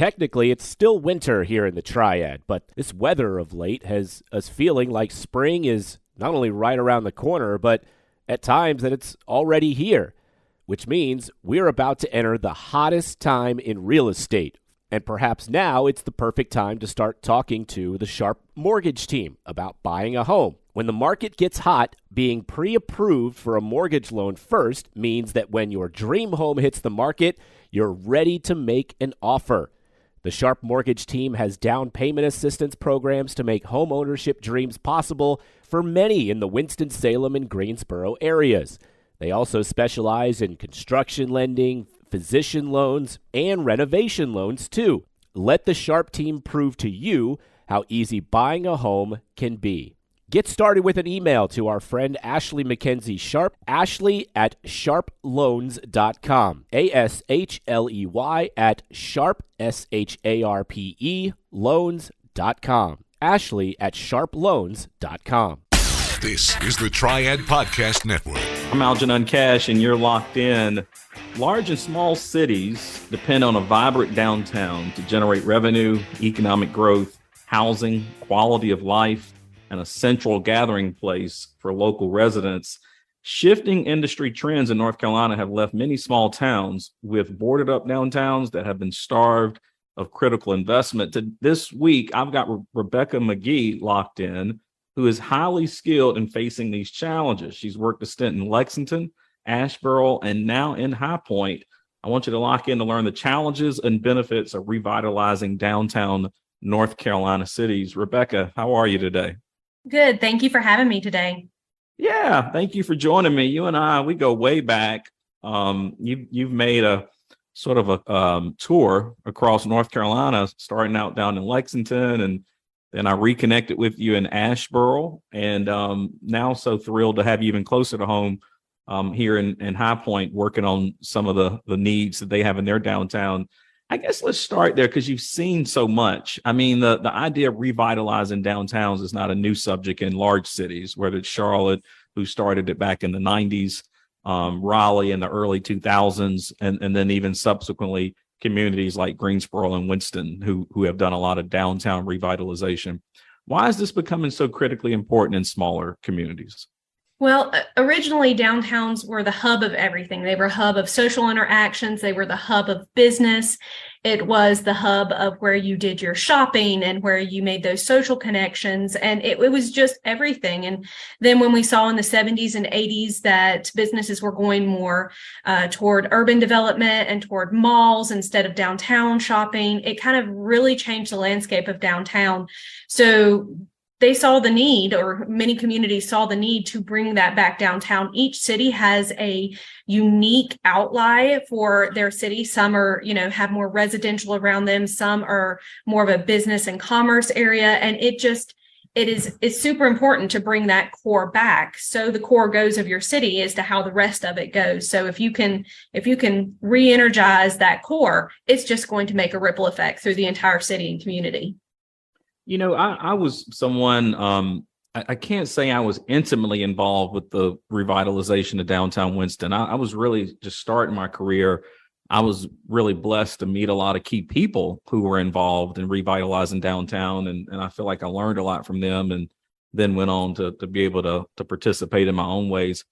Technically, it's still winter here in the Triad, but this weather of late has us feeling like spring is not only right around the corner, but at times that it's already here, which means we're about to enter the hottest time in real estate. And perhaps now it's the perfect time to start talking to the Sharpe mortgage team about buying a home. When the market gets hot, being pre approved for a mortgage loan first means that when your dream home hits the market, you're ready to make an offer. The Sharpe Mortgage team has down payment assistance programs to make home ownership dreams possible for many in the Winston-Salem and Greensboro areas. They also specialize in construction lending, physician loans, and renovation loans too. Let the Sharpe team prove to you how easy buying a home can be. Get started with an email to our friend Ashley McKenzie Sharpe, ashley at sharpeloans.com. A S H L E Y at sharpe, S H A R P E, loans.com. Ashley at sharpeloans.com. This is the Triad Podcast Network. I'm Algernon Cash, and you're locked in. Large and small cities depend on a vibrant downtown to generate revenue, economic growth, housing, quality of life and a central gathering place for local residents. Shifting industry trends in North Carolina have left many small towns with boarded up downtowns that have been starved of critical investment. To this week, I've got Re- Rebecca McGee locked in, who is highly skilled in facing these challenges. She's worked a stint in Lexington, Asheboro, and now in High Point. I want you to lock in to learn the challenges and benefits of revitalizing downtown North Carolina cities. Rebecca, how are you today? Good. Thank you for having me today. Yeah, thank you for joining me. You and I, we go way back. Um, you you've made a sort of a um, tour across North Carolina, starting out down in Lexington, and then I reconnected with you in Asheboro, and um, now so thrilled to have you even closer to home um, here in, in High Point, working on some of the the needs that they have in their downtown. I guess let's start there because you've seen so much. I mean, the, the idea of revitalizing downtowns is not a new subject in large cities, whether it's Charlotte, who started it back in the 90s, um, Raleigh in the early 2000s, and, and then even subsequently communities like Greensboro and Winston, who, who have done a lot of downtown revitalization. Why is this becoming so critically important in smaller communities? Well, originally downtowns were the hub of everything. They were a hub of social interactions. They were the hub of business. It was the hub of where you did your shopping and where you made those social connections. And it, it was just everything. And then when we saw in the 70s and 80s that businesses were going more uh, toward urban development and toward malls instead of downtown shopping, it kind of really changed the landscape of downtown. So they saw the need or many communities saw the need to bring that back downtown. Each city has a unique outlie for their city. Some are you know have more residential around them. Some are more of a business and commerce area. And it just it is it's super important to bring that core back. So the core goes of your city as to how the rest of it goes. So if you can if you can re-energize that core it's just going to make a ripple effect through the entire city and community you know, I, I was someone, um, I, I, can't say I was intimately involved with the revitalization of downtown Winston. I, I was really just starting my career. I was really blessed to meet a lot of key people who were involved in revitalizing downtown. And, and I feel like I learned a lot from them and then went on to, to be able to, to participate in my own ways.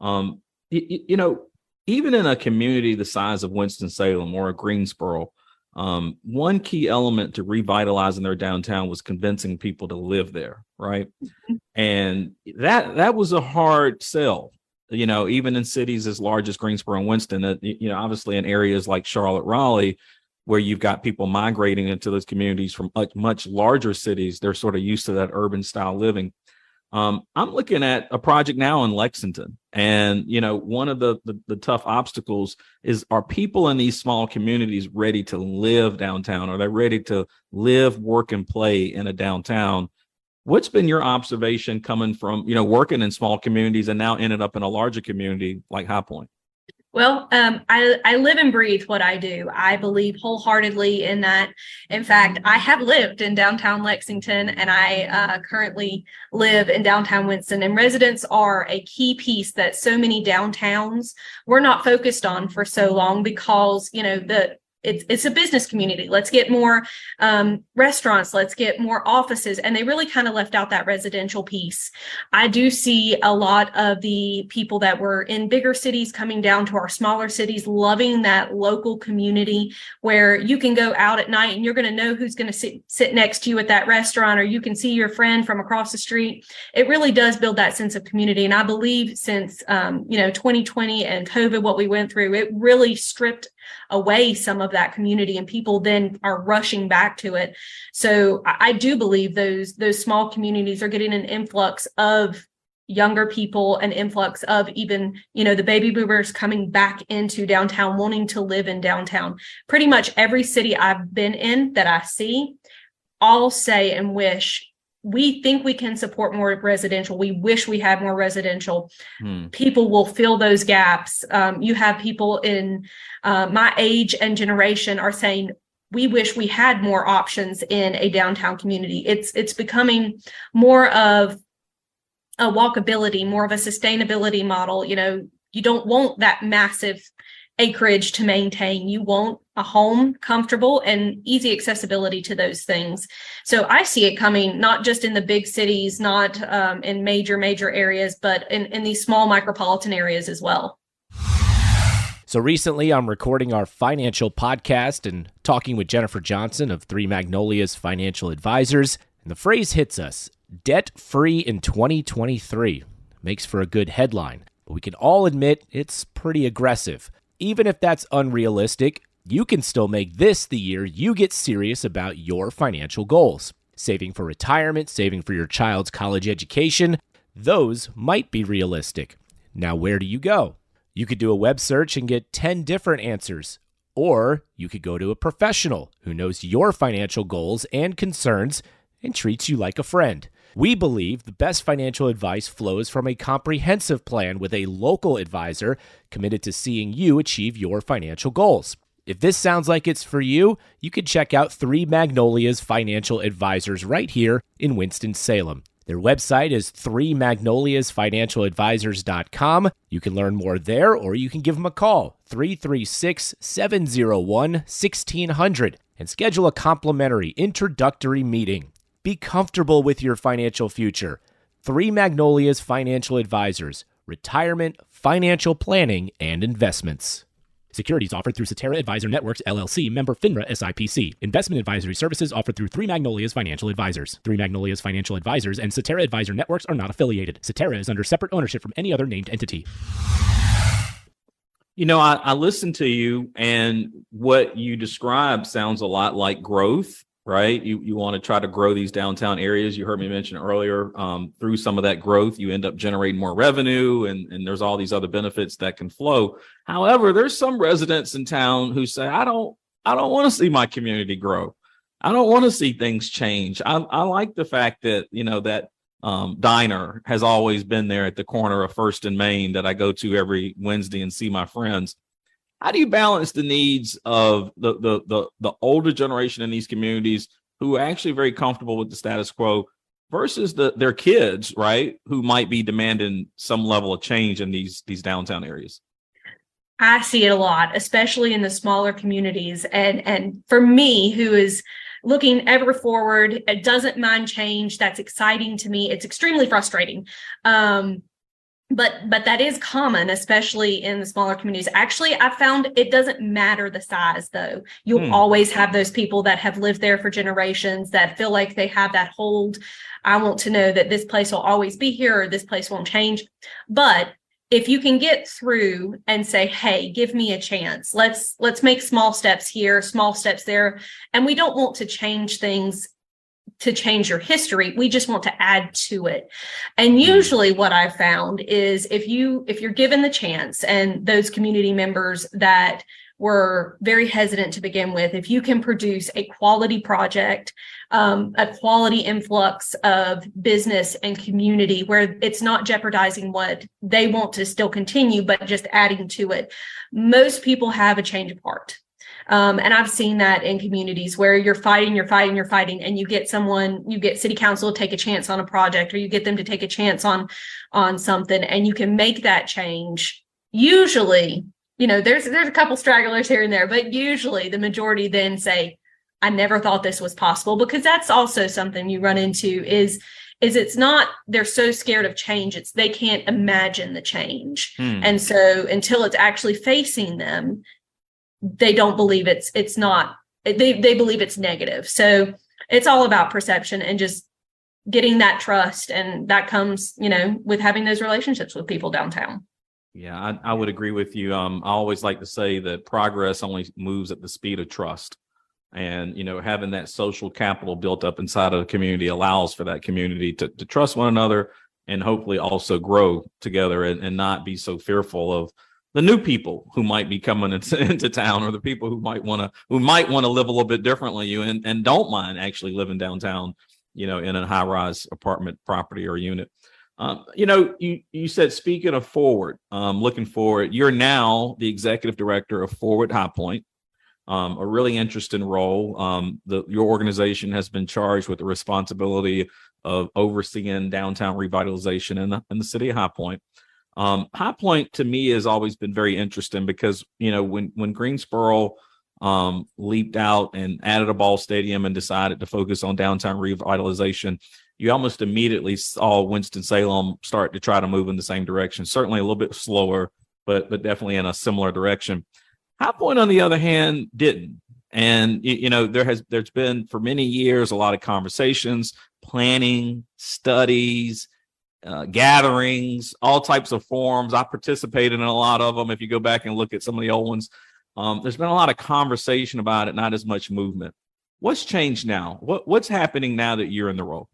Um, you, you know, even in a community the size of Winston-Salem or a Greensboro, um, one key element to revitalizing their downtown was convincing people to live there, right? Mm-hmm. And that that was a hard sell. You know, even in cities as large as Greensboro and Winston, that you know, obviously in areas like Charlotte, Raleigh, where you've got people migrating into those communities from much, much larger cities, they're sort of used to that urban style living. Um, I'm looking at a project now in Lexington, and you know, one of the, the, the tough obstacles is: are people in these small communities ready to live downtown? Are they ready to live, work, and play in a downtown? What's been your observation coming from you know working in small communities and now ended up in a larger community like High Point? Well, um, I, I live and breathe what I do. I believe wholeheartedly in that. In fact, I have lived in downtown Lexington and I uh, currently live in downtown Winston. And residents are a key piece that so many downtowns were not focused on for so long because, you know, the it's it's a business community. Let's get more um, restaurants. Let's get more offices. And they really kind of left out that residential piece. I do see a lot of the people that were in bigger cities coming down to our smaller cities, loving that local community where you can go out at night and you're going to know who's going to sit sit next to you at that restaurant, or you can see your friend from across the street. It really does build that sense of community. And I believe since um, you know 2020 and COVID, what we went through, it really stripped away some of that community and people then are rushing back to it. So i do believe those those small communities are getting an influx of younger people an influx of even you know the baby boomers coming back into downtown wanting to live in downtown. Pretty much every city i've been in that i see all say and wish we think we can support more residential. We wish we had more residential. Hmm. People will fill those gaps. Um, you have people in uh, my age and generation are saying we wish we had more options in a downtown community. It's it's becoming more of a walkability, more of a sustainability model. You know, you don't want that massive acreage to maintain. You want a home, comfortable, and easy accessibility to those things. So I see it coming not just in the big cities, not um, in major, major areas, but in, in these small micropolitan areas as well. So recently, I'm recording our financial podcast and talking with Jennifer Johnson of Three Magnolias Financial Advisors. And the phrase hits us debt free in 2023. Makes for a good headline, but we can all admit it's pretty aggressive. Even if that's unrealistic, you can still make this the year you get serious about your financial goals. Saving for retirement, saving for your child's college education, those might be realistic. Now, where do you go? You could do a web search and get 10 different answers. Or you could go to a professional who knows your financial goals and concerns and treats you like a friend. We believe the best financial advice flows from a comprehensive plan with a local advisor committed to seeing you achieve your financial goals. If this sounds like it's for you, you can check out Three Magnolias Financial Advisors right here in Winston-Salem. Their website is 3magnoliasfinancialadvisors.com. You can learn more there or you can give them a call, 336 701 1600, and schedule a complimentary introductory meeting. Be comfortable with your financial future. Three Magnolias Financial Advisors, retirement, financial planning, and investments. Securities offered through Cetera Advisor Networks LLC, member FINRA SIPC. Investment advisory services offered through Three Magnolias Financial Advisors. Three Magnolias Financial Advisors and Cetera Advisor Networks are not affiliated. Cetera is under separate ownership from any other named entity. You know, I, I to you, and what you describe sounds a lot like growth right? You you want to try to grow these downtown areas. You heard me mention earlier. Um, through some of that growth, you end up generating more revenue, and and there's all these other benefits that can flow. However, there's some residents in town who say, I don't I don't want to see my community grow. I don't want to see things change. I, I like the fact that you know that um, diner has always been there at the corner of First and Main that I go to every Wednesday and see my friends how do you balance the needs of the the the, the older generation in these communities who are actually very comfortable with the status quo versus the their kids, right, who might be demanding some level of change in these these downtown areas? I see it a lot, especially in the smaller communities. And and for me, who is looking ever forward, it doesn't mind change. That's exciting to me. It's extremely frustrating. Um, but but that is common especially in the smaller communities. Actually i found it doesn't matter the size though. You'll hmm. always have those people that have lived there for generations that feel like they have that hold. I want to know that this place will always be here or this place won't change. But if you can get through and say hey give me a chance. Let's let's make small steps here small steps there. And we don't want to change things to change your history we just want to add to it and hmm. usually what i've found is if you if you're given the chance and those community members that were very hesitant to begin with if you can produce a quality project um, a quality influx of business and community where it's not jeopardizing what they want to still continue but just adding to it most people have a change of heart um, and I've seen that in communities where you're fighting, you're fighting, you're fighting, and you get someone, you get city council to take a chance on a project, or you get them to take a chance on on something, and you can make that change. Usually, you know, there's there's a couple stragglers here and there, but usually the majority then say, I never thought this was possible because that's also something you run into is is it's not they're so scared of change it's they can't imagine the change hmm. and so until it's actually facing them they don't believe it's it's not they they believe it's negative. So it's all about perception and just getting that trust and that comes you know with having those relationships with people downtown. Yeah I, I would agree with you. Um i always like to say that progress only moves at the speed of trust. And you know having that social capital built up inside of the community allows for that community to, to trust one another and hopefully also grow together and, and not be so fearful of the new people who might be coming into, into town or the people who might want to who might want to live a little bit differently you and, and don't mind actually living downtown you know in a high rise apartment property or unit um, you know you you said speaking of forward um, looking forward you're now the executive director of forward high point um, a really interesting role. Um, the, your organization has been charged with the responsibility of overseeing downtown revitalization in the, in the city of High Point. Um, High Point to me has always been very interesting because you know when when Greensboro um, leaped out and added a ball stadium and decided to focus on downtown revitalization, you almost immediately saw Winston Salem start to try to move in the same direction. Certainly a little bit slower, but but definitely in a similar direction. High Point, on the other hand, didn't. And you know, there has there's been for many years a lot of conversations, planning, studies, uh, gatherings, all types of forums. I participated in a lot of them. If you go back and look at some of the old ones, um, there's been a lot of conversation about it, not as much movement. What's changed now? What what's happening now that you're in the role?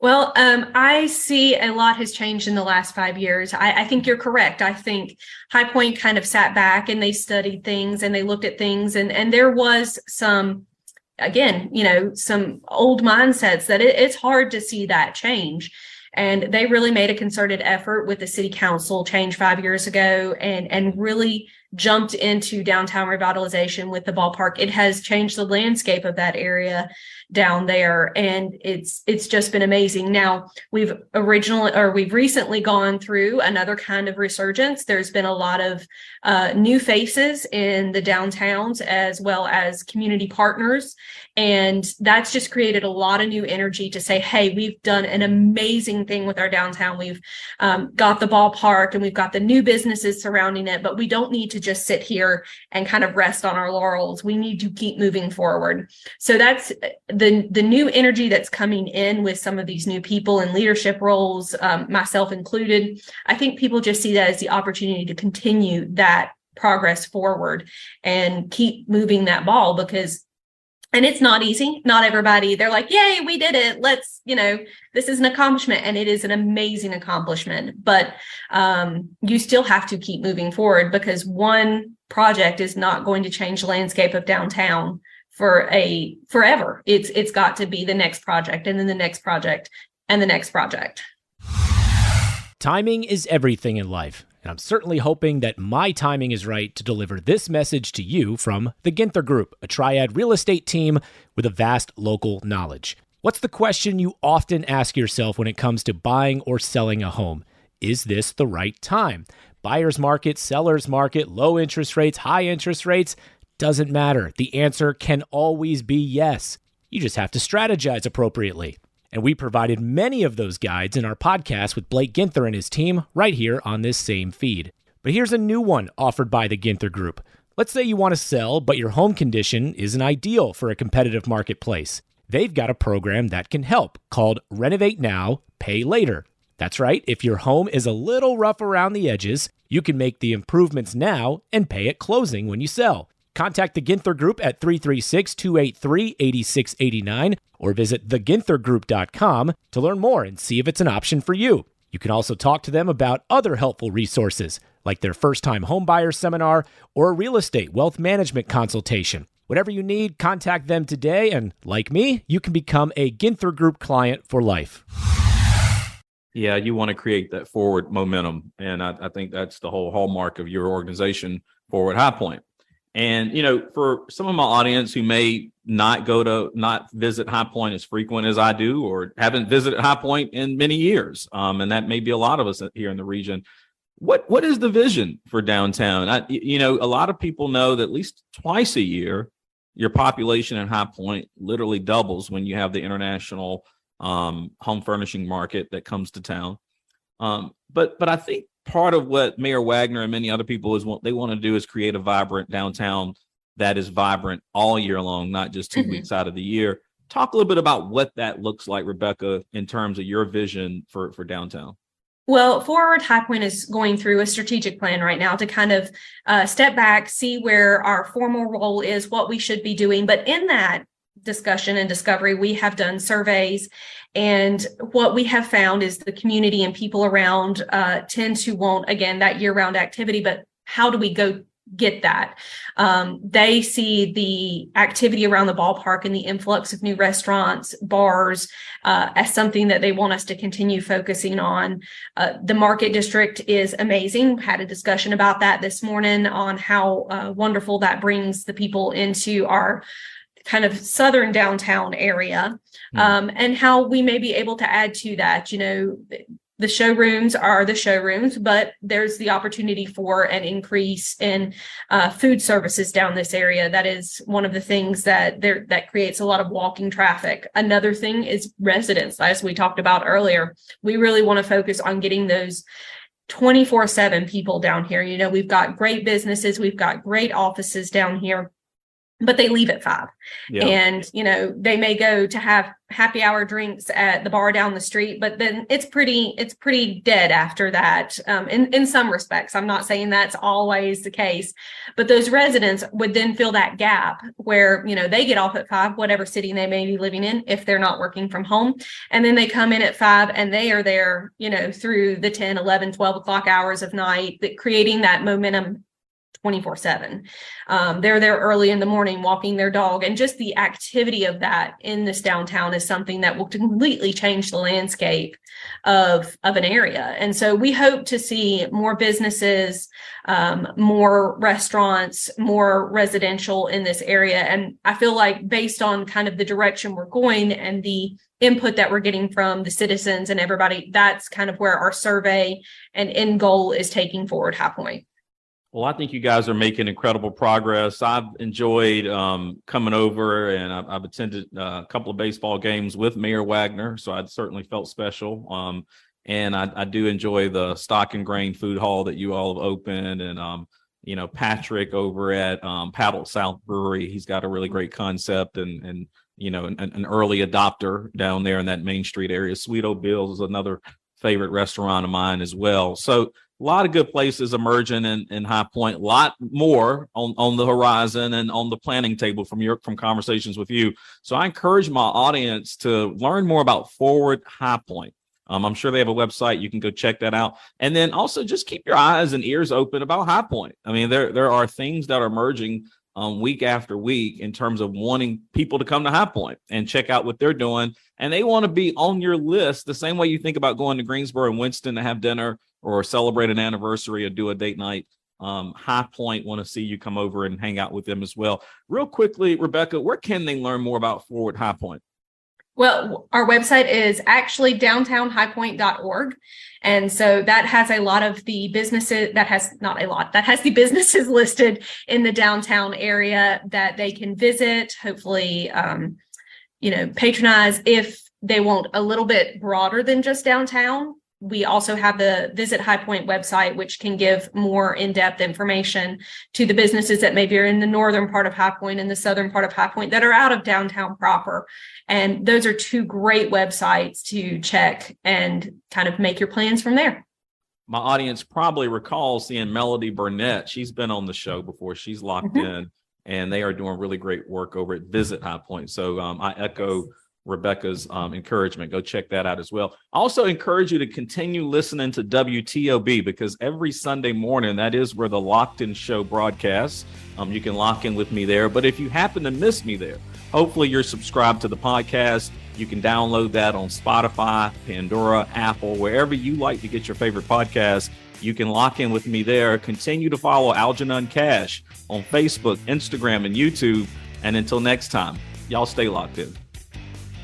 Well, um, I see a lot has changed in the last five years. I, I, think you're correct. I think High Point kind of sat back and they studied things and they looked at things, and and there was some, again, you know, some old mindsets that it, it's hard to see that change. And they really made a concerted effort with the city council change five years ago, and and really jumped into downtown revitalization with the ballpark. It has changed the landscape of that area down there and it's it's just been amazing. Now we've originally or we've recently gone through another kind of resurgence. There's been a lot of uh, new faces in the downtowns as well as community partners and that's just created a lot of new energy to say hey we've done an amazing thing with our downtown. We've um, got the ballpark and we've got the new businesses surrounding it but we don't need to just sit here and kind of rest on our laurels. We need to keep moving forward. So that's the the new energy that's coming in with some of these new people in leadership roles, um, myself included, I think people just see that as the opportunity to continue that progress forward and keep moving that ball because and it's not easy not everybody they're like yay we did it let's you know this is an accomplishment and it is an amazing accomplishment but um, you still have to keep moving forward because one project is not going to change the landscape of downtown for a forever. It's it's got to be the next project and then the next project and the next project. Timing is everything in life, and I'm certainly hoping that my timing is right to deliver this message to you from the Ginther Group, a triad real estate team with a vast local knowledge. What's the question you often ask yourself when it comes to buying or selling a home? Is this the right time? Buyer's market, seller's market, low interest rates, high interest rates doesn't matter. The answer can always be yes. You just have to strategize appropriately. And we provided many of those guides in our podcast with Blake Ginther and his team right here on this same feed. But here's a new one offered by the Ginther Group. Let's say you want to sell, but your home condition isn't ideal for a competitive marketplace. They've got a program that can help called Renovate Now, Pay Later. That's right, if your home is a little rough around the edges, you can make the improvements now and pay at closing when you sell. Contact the Ginther Group at 336 283 8689 or visit theginthergroup.com to learn more and see if it's an option for you. You can also talk to them about other helpful resources like their first time homebuyer seminar or a real estate wealth management consultation. Whatever you need, contact them today. And like me, you can become a Ginther Group client for life. Yeah, you want to create that forward momentum. And I, I think that's the whole hallmark of your organization, Forward High Point. And you know, for some of my audience who may not go to not visit High Point as frequent as I do, or haven't visited High Point in many years, um, and that may be a lot of us here in the region. what what is the vision for downtown? I, you know, a lot of people know that at least twice a year, your population in High Point literally doubles when you have the international um, home furnishing market that comes to town. Um, but but I think part of what Mayor Wagner and many other people is what they want to do is create a vibrant downtown that is vibrant all year long, not just 2 mm-hmm. weeks out of the year. Talk a little bit about what that looks like, Rebecca, in terms of your vision for for downtown. Well, Forward High Point is going through a strategic plan right now to kind of uh, step back, see where our formal role is, what we should be doing. But in that discussion and discovery, we have done surveys. And what we have found is the community and people around uh, tend to want, again, that year round activity. But how do we go get that. Um, they see the activity around the ballpark and the influx of new restaurants, bars, uh, as something that they want us to continue focusing on. Uh, the market district is amazing. Had a discussion about that this morning on how uh, wonderful that brings the people into our kind of southern downtown area hmm. um, and how we may be able to add to that you know the showrooms are the showrooms, but there's the opportunity for an increase in uh, food services down this area. That is one of the things that there that creates a lot of walking traffic. Another thing is residents, as we talked about earlier. We really want to focus on getting those 24 7 people down here. You know, we've got great businesses, we've got great offices down here but they leave at five. Yeah. and you know they may go to have happy hour drinks at the bar down the street but then it's pretty it's pretty dead after that um, in in some respects. I'm not saying that's always the case but those residents would then fill that gap where you know they get off at five whatever city they may be living in if they're not working from home. And then they come in at five and they are there you know through the 10 11 12 o'clock hours of night that creating that momentum 24 7. Um, they're there early in the morning walking their dog. And just the activity of that in this downtown is something that will completely change the landscape of, of an area. And so we hope to see more businesses, um, more restaurants, more residential in this area. And I feel like based on kind of the direction we're going and the input that we're getting from the citizens and everybody, that's kind of where our survey and end goal is taking forward High Point. Well, I think you guys are making incredible progress. I've enjoyed um, coming over and I've, I've attended uh, a couple of baseball games with Mayor Wagner, so I certainly felt special. Um, and I, I, do enjoy the stock and grain food hall that you all have opened. And, um, you know, Patrick over at um, Paddle South Brewery, he's got a really great concept and, and you know, an, an early adopter down there in that Main Street area. Sweet Bill's is another favorite restaurant of mine as well. So a lot of good places emerging in, in High Point, a lot more on, on the horizon and on the planning table from your from conversations with you. So I encourage my audience to learn more about Forward High Point. Um, I'm sure they have a website. You can go check that out. And then also just keep your eyes and ears open about High Point. I mean, there there are things that are emerging um, week after week in terms of wanting people to come to High Point and check out what they're doing. And they want to be on your list the same way you think about going to Greensboro and Winston to have dinner or celebrate an anniversary or do a date night, um, High Point want to see you come over and hang out with them as well. Real quickly, Rebecca, where can they learn more about Forward High Point? Well, our website is actually downtownhighpoint.org. And so that has a lot of the businesses that has not a lot that has the businesses listed in the downtown area that they can visit, hopefully, um, you know, patronize if they want a little bit broader than just downtown we also have the Visit High Point website, which can give more in depth information to the businesses that maybe are in the northern part of High Point and the southern part of High Point that are out of downtown proper. And those are two great websites to check and kind of make your plans from there. My audience probably recalls seeing Melody Burnett. She's been on the show before, she's locked mm-hmm. in, and they are doing really great work over at Visit High Point. So um, I echo Rebecca's um, encouragement. Go check that out as well. I also encourage you to continue listening to WTOB because every Sunday morning, that is where the Locked In Show broadcasts. Um, you can lock in with me there. But if you happen to miss me there, hopefully you're subscribed to the podcast. You can download that on Spotify, Pandora, Apple, wherever you like to get your favorite podcast. You can lock in with me there. Continue to follow Algernon Cash on Facebook, Instagram, and YouTube. And until next time, y'all stay locked in.